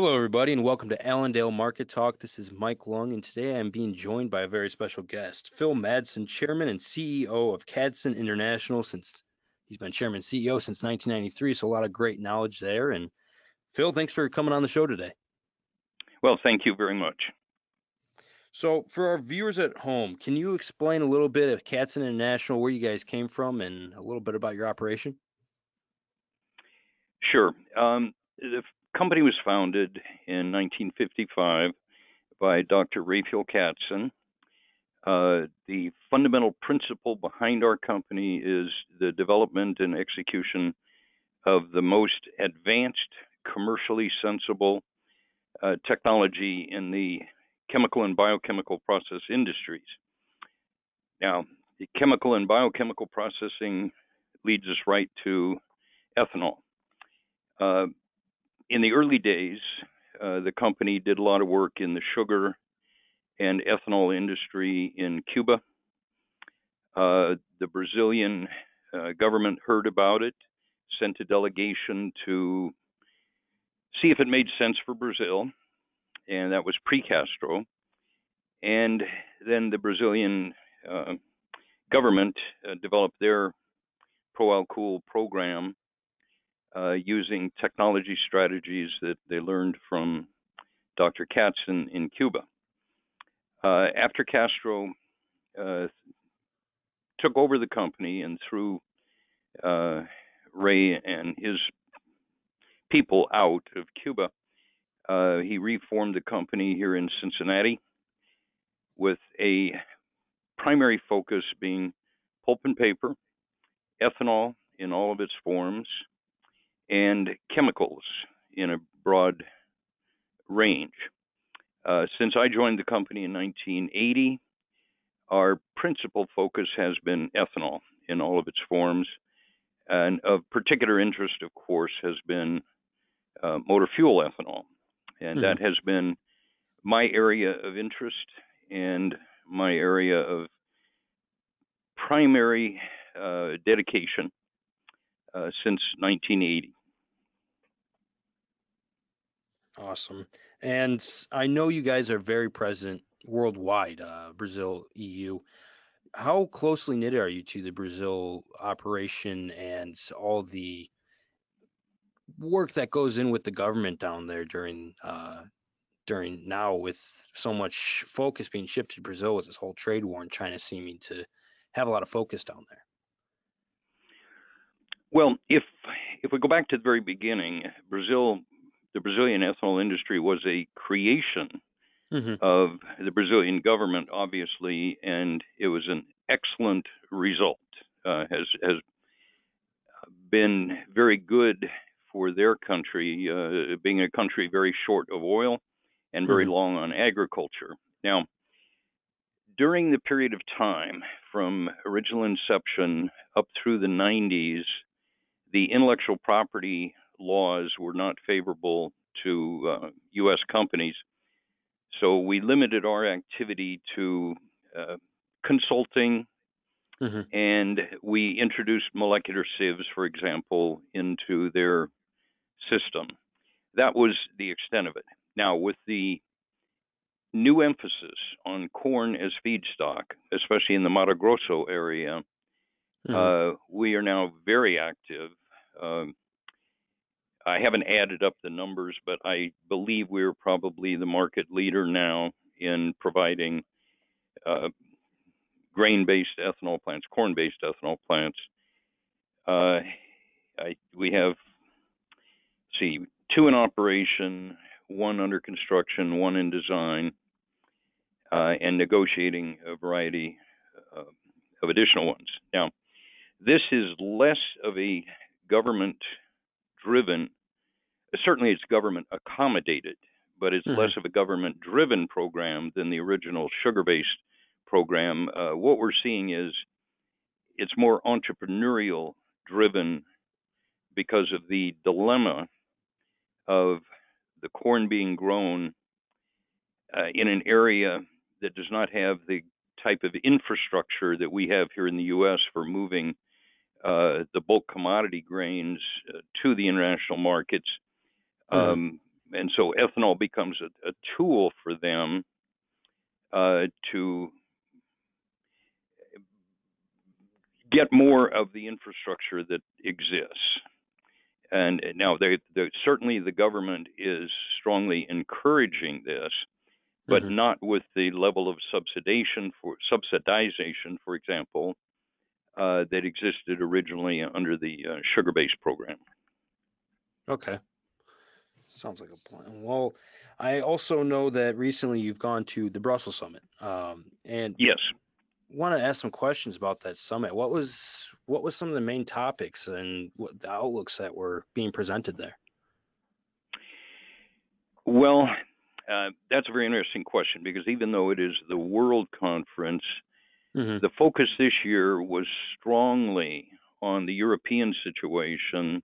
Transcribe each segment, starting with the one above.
Hello, everybody, and welcome to Allendale Market Talk. This is Mike Lung, and today I'm being joined by a very special guest, Phil Madson, Chairman and CEO of Katzen International. Since he's been Chairman and CEO since 1993, so a lot of great knowledge there. And Phil, thanks for coming on the show today. Well, thank you very much. So, for our viewers at home, can you explain a little bit of Katzen International, where you guys came from, and a little bit about your operation? Sure. Um, the company was founded in 1955 by Dr. Raphael Katzen. Uh, the fundamental principle behind our company is the development and execution of the most advanced, commercially sensible uh, technology in the chemical and biochemical process industries. Now, the chemical and biochemical processing leads us right to ethanol. Uh, in the early days, uh, the company did a lot of work in the sugar and ethanol industry in Cuba. Uh, the Brazilian uh, government heard about it, sent a delegation to see if it made sense for Brazil, and that was pre Castro. And then the Brazilian uh, government uh, developed their Pro Alcool program uh, using technology strategies that they learned from Dr. Katz in, in Cuba. Uh, after Castro uh, took over the company and threw uh, Ray and his people out of Cuba, uh, he reformed the company here in Cincinnati with a primary focus being pulp and paper, ethanol in all of its forms, and chemicals in a broad range. Uh, since I joined the company in 1980, our principal focus has been ethanol in all of its forms. And of particular interest, of course, has been uh, motor fuel ethanol. And mm-hmm. that has been my area of interest and my area of primary uh, dedication uh, since 1980. Awesome. And I know you guys are very present worldwide, uh, Brazil, EU. How closely knit are you to the Brazil operation and all the work that goes in with the government down there during uh, during now with so much focus being shifted to Brazil with this whole trade war and China seeming to have a lot of focus down there? Well, if if we go back to the very beginning, Brazil the Brazilian ethanol industry was a creation mm-hmm. of the Brazilian government, obviously, and it was an excellent result. Uh, has has been very good for their country, uh, being a country very short of oil and very mm-hmm. long on agriculture. Now, during the period of time from original inception up through the 90s, the intellectual property laws were not favorable to uh, U.S. companies. So we limited our activity to uh, consulting, mm-hmm. and we introduced molecular sieves, for example, into their system. That was the extent of it. Now, with the new emphasis on corn as feedstock, especially in the Mato Grosso area, mm-hmm. uh, we are now very active. Uh, I haven't added up the numbers, but I believe we're probably the market leader now in providing uh, grain-based ethanol plants, corn-based ethanol plants. Uh, I, we have, see, two in operation, one under construction, one in design, uh, and negotiating a variety uh, of additional ones. Now, this is less of a government driven certainly it's government accommodated, but it's mm-hmm. less of a government driven program than the original sugar based program. Uh, what we're seeing is it's more entrepreneurial driven because of the dilemma of the corn being grown uh, in an area that does not have the type of infrastructure that we have here in the U.S. for moving uh, the bulk commodity grains uh, to the international markets. Mm-hmm. Um, and so ethanol becomes a, a tool for them uh, to get more of the infrastructure that exists. And now, they, they, certainly the government is strongly encouraging this, but mm-hmm. not with the level of subsidization for subsidization, for example, uh, that existed originally under the uh, sugar-based program. Okay, sounds like a plan. Well, I also know that recently you've gone to the Brussels summit, um, and yes, want to ask some questions about that summit. What was what was some of the main topics and what the outlooks that were being presented there? Well, uh, that's a very interesting question because even though it is the World Conference, mm-hmm. the focus this year was strongly on the European situation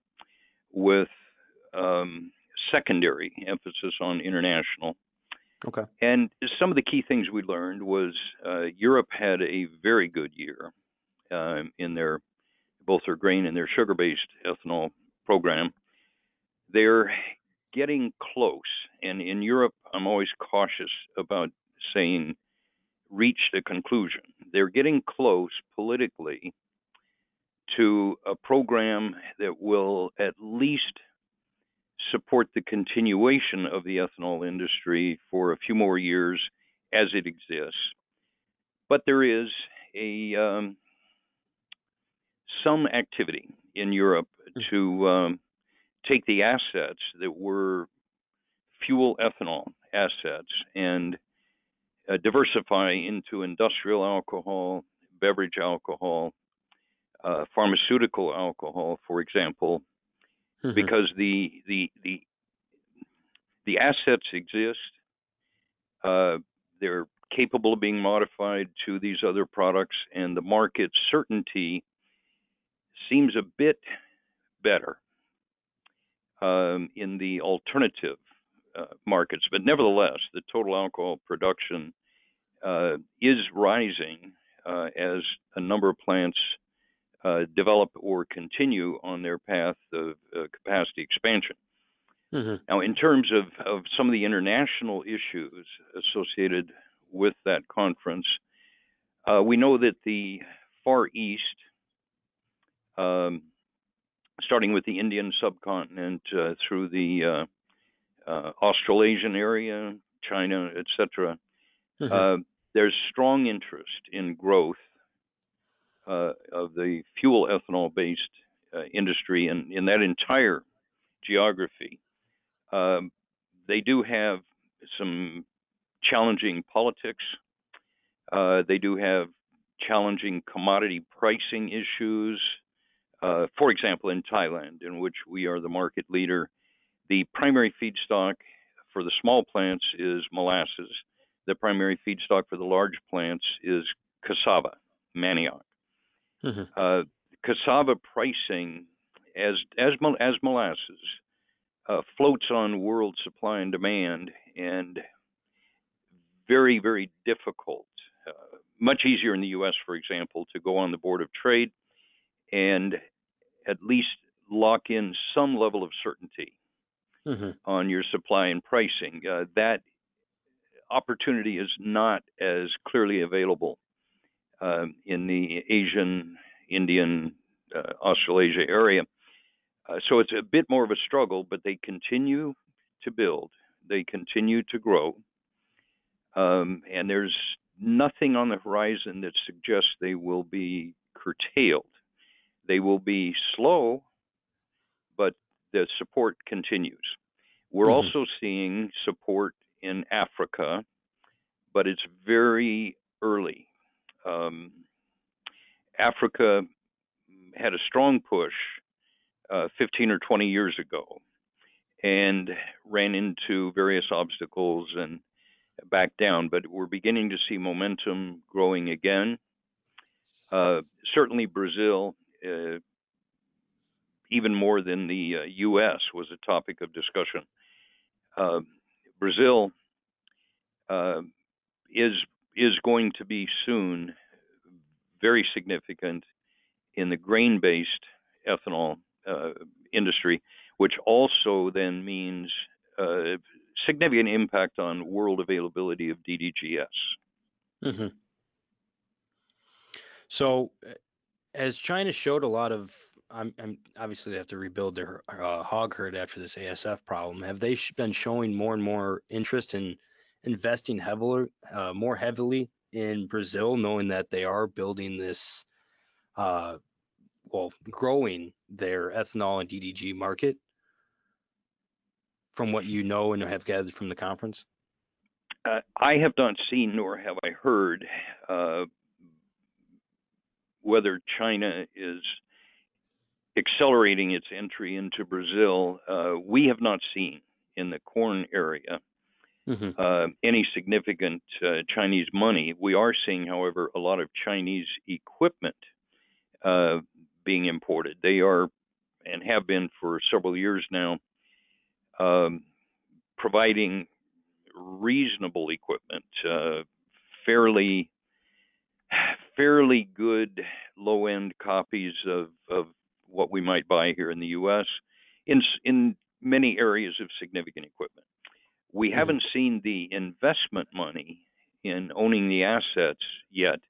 with um, secondary emphasis on international. Okay. And some of the key things we learned was uh, Europe had a very good year uh, in their both their grain and their sugar-based ethanol program. They're getting close, and in Europe, I'm always cautious about saying reached a conclusion. They're getting close politically to a program that will at least support the continuation of the ethanol industry for a few more years as it exists. But there is a um, some activity in Europe hmm. to um, take the assets that were fuel ethanol assets and uh, diversify into industrial alcohol, beverage alcohol, uh, pharmaceutical alcohol, for example, mm-hmm. because the the the the assets exist. Uh, they're capable of being modified to these other products, and the market certainty seems a bit better um, in the alternative uh, markets. But nevertheless, the total alcohol production uh, is rising uh, as a number of plants uh, develop or continue on their path of uh, capacity expansion. Mm-hmm. Now, in terms of, of some of the international issues associated with that conference, uh, we know that the Far East, um, starting with the Indian subcontinent uh, through the uh, uh, Australasian area, China, etc., mm-hmm. there's strong interest in growth uh, of the fuel ethanol based uh, industry in, in that entire geography. Um, they do have some challenging politics. Uh, they do have challenging commodity pricing issues. Uh, for example, in Thailand, in which we are the market leader, the primary feedstock for the small plants is molasses. The primary feedstock for the large plants is cassava, manioc. Mm-hmm. Uh, cassava pricing, as as as molasses, uh, floats on world supply and demand, and very very difficult. Uh, much easier in the U.S., for example, to go on the Board of Trade and at least lock in some level of certainty mm-hmm. on your supply and pricing. Uh, that opportunity is not as clearly available uh, in the Asian, Indian, uh, Australasia area. Uh, so it's a bit more of a struggle, but they continue to build, they continue to grow, um, and there's nothing on the horizon that suggests they will be curtailed. They will be slow, the support continues. We're mm-hmm. also seeing support in Africa, but it's very early um, Africa had a strong push uh, 15 or 20 years ago and ran into various obstacles and back down. But we're beginning to see momentum growing again. Uh, certainly, Brazil, uh, even more than the U.S., uh, was a topic of discussion. Uh, Brazil uh, is is going to be soon very significant in the grain based ethanol uh, industry, which also then means uh, significant impact on world availability of DDGS. Mm-hmm. So, as China showed a lot of, I'm, I'm obviously they have to rebuild their uh, hog herd after this ASF problem. Have they been showing more and more interest in investing heavily, uh, more heavily in Brazil, knowing that they are building this, uh, well, growing their ethanol and DDG market? From what you know and have gathered from the conference. Uh, I have not seen nor have I heard uh, whether China is accelerating its entry into Brazil. Uh, we have not seen in the corn area mm-hmm. uh, any significant uh, Chinese money. We are seeing, however, a lot of Chinese equipment uh, being imported. They are and have been for several years now um, providing reasonable equipment, uh, fairly fairly good low end copies of, of what we might buy here in the U.S. in in many areas of significant equipment. We mm-hmm. haven't seen the investment money in owning the assets yet,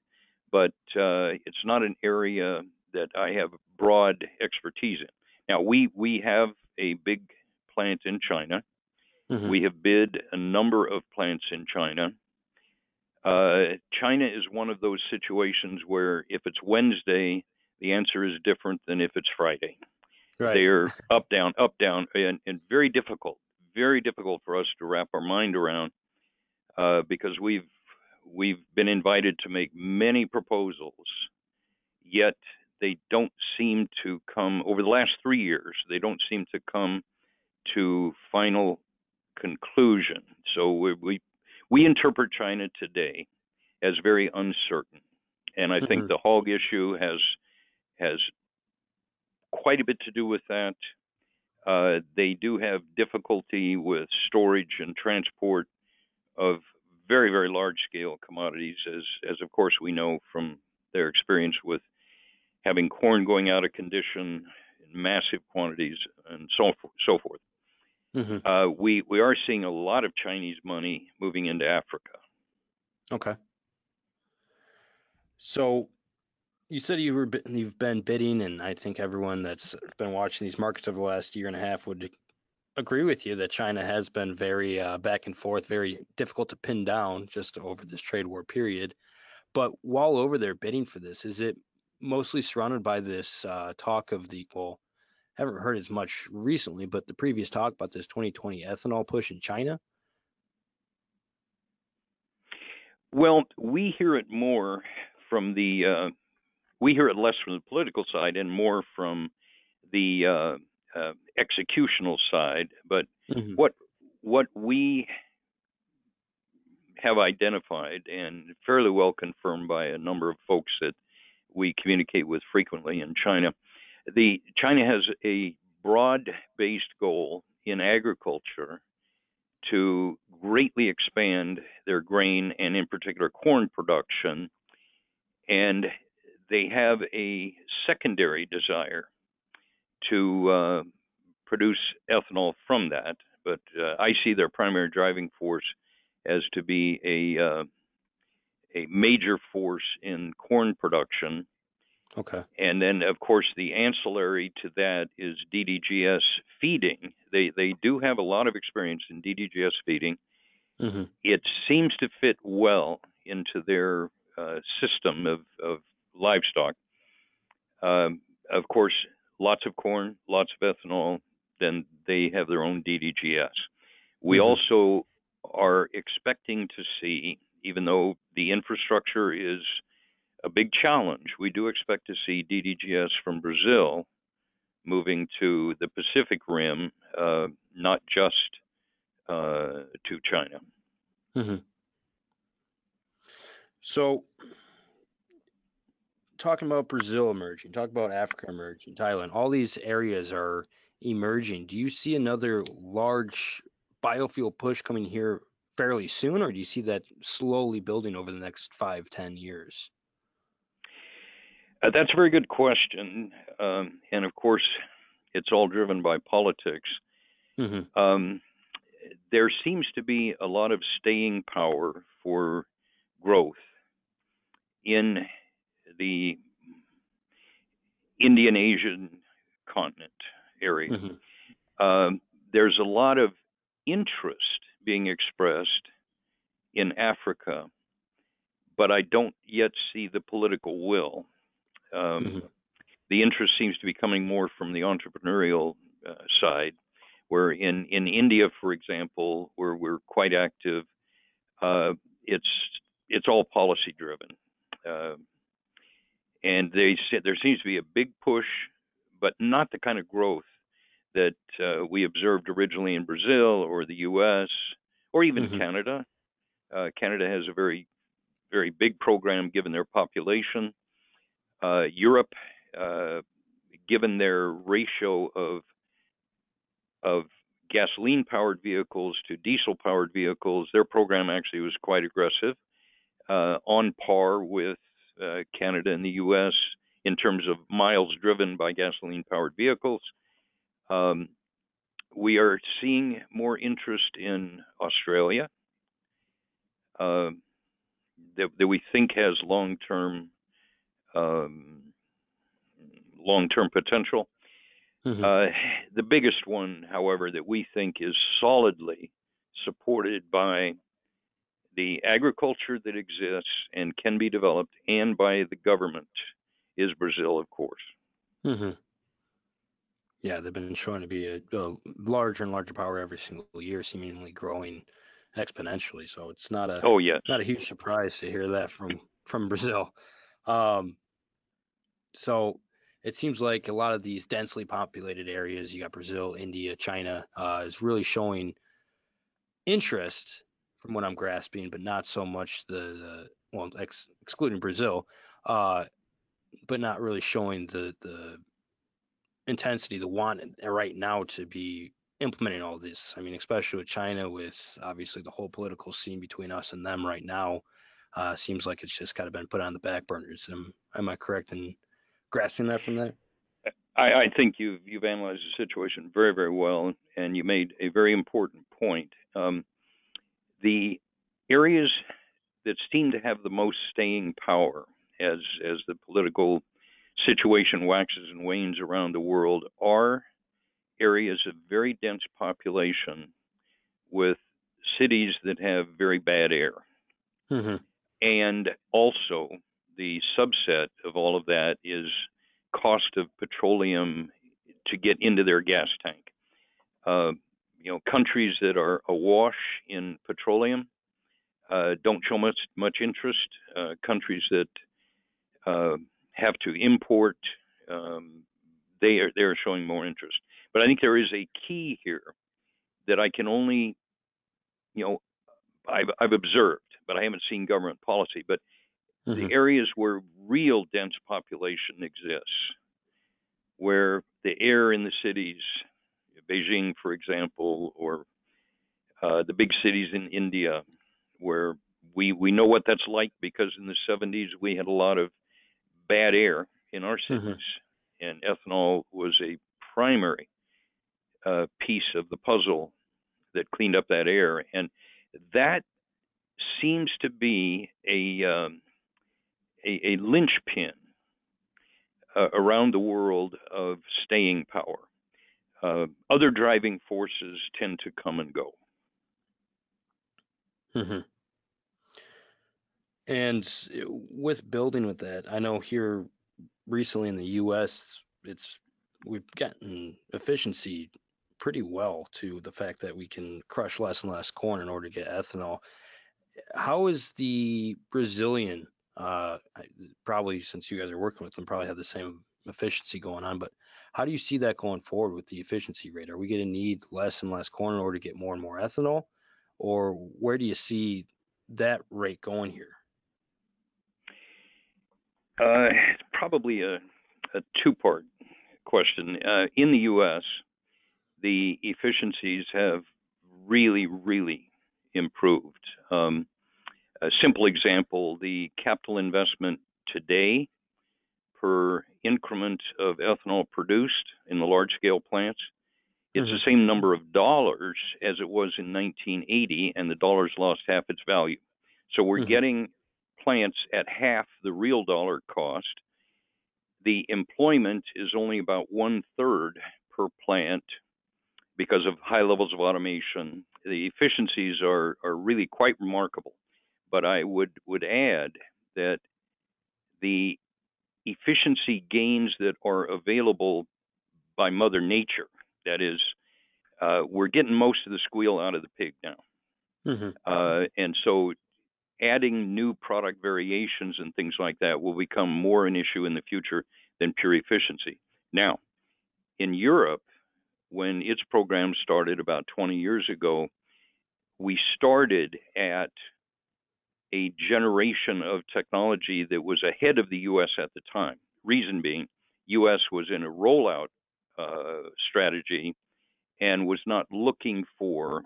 but uh, it's not an area that I have broad expertise in. Now we we have a big plant in China. Mm-hmm. We have bid a number of plants in China. Uh, China is one of those situations where if it's Wednesday, the answer is different than if it's Friday. Right. They're up, down, up, down, and, and, very difficult, very difficult for us to wrap our mind around uh, because we've we've been invited to make many proposals, yet they don't seem to come over the last three years. They don't seem to come to final conclusion. So we, we we interpret China today as very uncertain, and I mm-hmm. think the hog issue has has quite a bit to do with that. Uh, they do have difficulty with storage and transport of very very large scale commodities, as as of course we know from their experience with having corn going out of condition in massive quantities and so so forth. Mm-hmm. Uh, we we are seeing a lot of Chinese money moving into Africa. Okay. So you said you were you've been bidding, and I think everyone that's been watching these markets over the last year and a half would agree with you that China has been very uh, back and forth, very difficult to pin down just over this trade war period. But while over there bidding for this, is it mostly surrounded by this uh, talk of the well, haven't heard as much recently, but the previous talk about this 2020 ethanol push in China. Well, we hear it more from the uh, we hear it less from the political side and more from the uh, uh, executional side. But mm-hmm. what what we have identified and fairly well confirmed by a number of folks that we communicate with frequently in China the China has a broad-based goal in agriculture to greatly expand their grain and in particular corn production and they have a secondary desire to uh, produce ethanol from that but uh, I see their primary driving force as to be a uh, a major force in corn production Okay. And then, of course, the ancillary to that is DDGS feeding. They they do have a lot of experience in DDGS feeding. Mm-hmm. It seems to fit well into their uh, system of, of livestock. Um, of course, lots of corn, lots of ethanol. Then they have their own DDGS. We mm-hmm. also are expecting to see, even though the infrastructure is a big challenge. We do expect to see DDGS from Brazil moving to the Pacific Rim, uh, not just uh, to China. Mm-hmm. So, talking about Brazil emerging, talk about Africa emerging, Thailand, all these areas are emerging. Do you see another large biofuel push coming here fairly soon, or do you see that slowly building over the next five, ten years? Uh, that's a very good question, um, and of course, it's all driven by politics. Mm-hmm. Um, there seems to be a lot of staying power for growth in the Indian Asian continent area. Mm-hmm. Um, there's a lot of interest being expressed in Africa, but I don't yet see the political will. Um, mm-hmm. The interest seems to be coming more from the entrepreneurial uh, side, where in, in India, for example, where we're quite active, uh, it's it's all policy driven. Uh, and they said there seems to be a big push, but not the kind of growth that uh, we observed originally in Brazil or the U.S. or even mm-hmm. Canada. Uh, Canada has a very, very big program given their population. Uh, Europe, uh, given their ratio of of gasoline powered vehicles to diesel powered vehicles, their program actually was quite aggressive, uh, on par with uh, Canada and the U.S. in terms of miles driven by gasoline powered vehicles. Um, we are seeing more interest in Australia uh, that, that, we think has long term um, long term potential. Mm-hmm. Uh, the biggest one, however, that we think is solidly supported by the agriculture that exists and can be developed and by the government is Brazil, of course. Mm-hmm. Yeah, they've been showing to be a, a, larger and larger power every single year, seemingly growing exponentially. So it's not a oh yeah not a huge surprise to hear that from from Brazil. Um, so it seems like a lot of these densely populated areas, you got Brazil, India, China, uh, is really showing interest from what I'm grasping, but not so much the, the well, ex, excluding Brazil, uh, but not really showing the the intensity, the want right now to be implementing all this. I mean, especially with China, with obviously the whole political scene between us and them right now, uh, seems like it's just kind of been put on the back burners. Am, am I correct in grasping that from that? I, I think you've you've analyzed the situation very very well, and you made a very important point. Um, the areas that seem to have the most staying power as as the political situation waxes and wanes around the world are areas of very dense population with cities that have very bad air. Mm-hmm. And also, the subset of all of that is cost of petroleum to get into their gas tank. Uh, you know, countries that are awash in petroleum uh, don't show much much interest. Uh, countries that uh, have to import, um, they are they are showing more interest. But I think there is a key here that I can only, you know, I've, I've observed, but I haven't seen government policy. But mm-hmm. the areas where real dense population exists, where the air in the cities Beijing, for example, or uh, the big cities in India, where we we know what that's like because in the 70s we had a lot of bad air in our mm-hmm. cities, mm-hmm. and ethanol was a primary uh, piece of the puzzle that cleaned up that air, and that seems to be a um, a, a linchpin uh, around the world of staying power. Uh, other driving forces tend to come and go. Mm-hmm. And with building with that, I know here recently in the U.S., it's we've gotten efficiency pretty well to the fact that we can crush less and less corn in order to get ethanol. How is the Brazilian? Uh, probably since you guys are working with them, probably have the same efficiency going on. But how do you see that going forward with the efficiency rate? Are we going to need less and less corn in order to get more and more ethanol, or where do you see that rate going here? Uh, it's probably a, a two-part question. Uh, in the U.S., the efficiencies have really, really improved. Um, a simple example: the capital investment today per increment of ethanol produced in the large scale plants It's mm-hmm. the same number of dollars as it was in 1980, and the dollar's lost half its value. So we're mm-hmm. getting plants at half the real dollar cost. The employment is only about one third per plant because of high levels of automation. The efficiencies are, are really quite remarkable. But I would, would add that the efficiency gains that are available by Mother Nature, that is, uh, we're getting most of the squeal out of the pig now. Mm-hmm. Uh, and so adding new product variations and things like that will become more an issue in the future than pure efficiency. Now, in Europe, when its program started about 20 years ago, we started at a generation of technology that was ahead of the U.S. at the time. Reason being, U.S. was in a rollout uh, strategy and was not looking for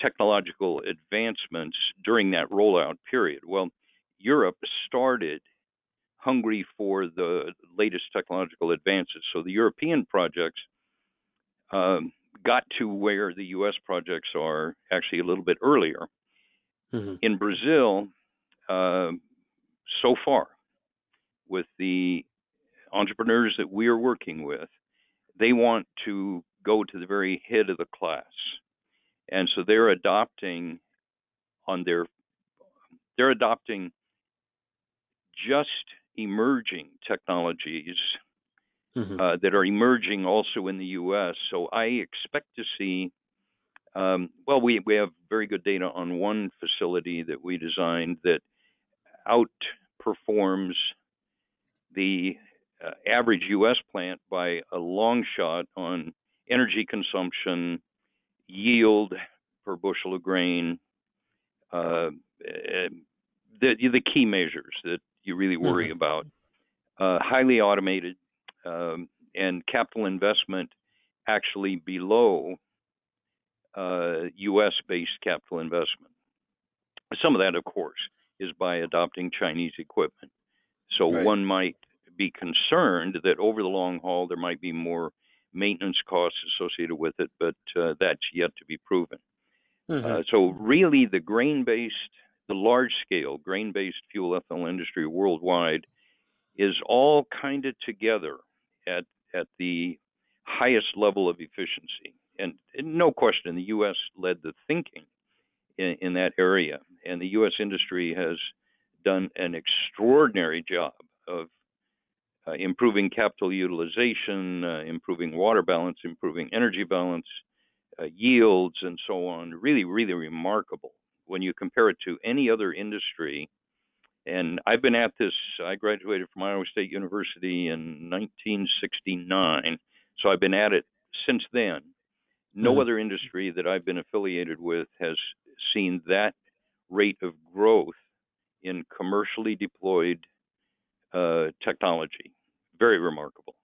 technological advancements during that rollout period. Well, Europe started hungry for the latest technological advances. So the European projects um, got to where the U.S. projects are actually a little bit earlier. Mm-hmm. In Brazil, uh, so far, with the entrepreneurs that we are working with, they want to go to the very head of the class, and so they're adopting on their they're adopting just emerging technologies mm-hmm. uh, that are emerging also in the U.S. So I expect to see. Um, well, we we have very good data on one facility that we designed that outperforms the uh, average U.S. plant by a long shot on energy consumption, yield per bushel of grain, uh, eh, the the key measures that you really worry mm-hmm. about. Uh, highly automated um, and capital investment actually below uh, U.S. based capital investment. Some of that, of course, is by adopting Chinese equipment. So right. one might be concerned that over the long haul there might be more maintenance costs associated with it, but uh, that's yet to be proven. Mm-hmm. Uh, so really, the grain-based, the large-scale grain-based fuel ethanol industry worldwide is all kind of together at at the highest level of efficiency. And, and no question, the U.S. led the thinking in, in that area, and the U.S. industry has done an extraordinary job of uh, improving capital utilization, uh, improving water balance, improving energy balance, uh, yields, and so on. Really, really remarkable when you compare it to any other industry and I've been at this. I graduated from Iowa State University in 1969, so I've been at it since then. No mm-hmm. other industry that I've been affiliated with has seen that rate of growth in commercially deployed uh, technology. Very remarkable.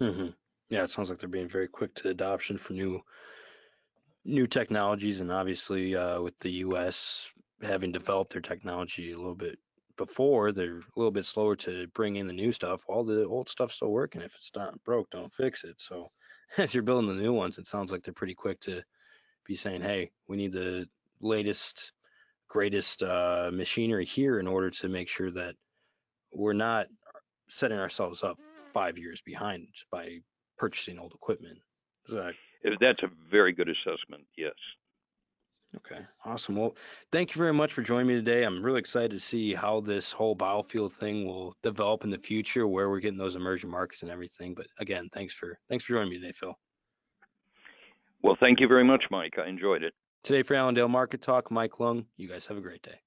Mm-hmm. Yeah, it sounds like they're being very quick to adoption for new new technologies, and obviously uh, with the U.S. having developed their technology a little bit before, they're a little bit slower to bring in the new stuff. All the old stuff's still working. If it's not broke, don't fix it. So as you're building the new ones, it sounds like they're pretty quick to be saying, hey, we need the latest, greatest uh, machinery here in order to make sure that we're not setting ourselves up five years behind by purchasing old equipment. That... That's a very good assessment. Yes. Okay, awesome. Well, thank you very much for joining me today. I'm really excited to see how this whole biofuel thing will develop in the future, where we're getting those emerging markets and everything. But again, thanks for thanks for joining me today, Phil. Well, thank you very much, Mike. I enjoyed it. Today for Allendale Market Talk, Mike Lung. You guys have a great day.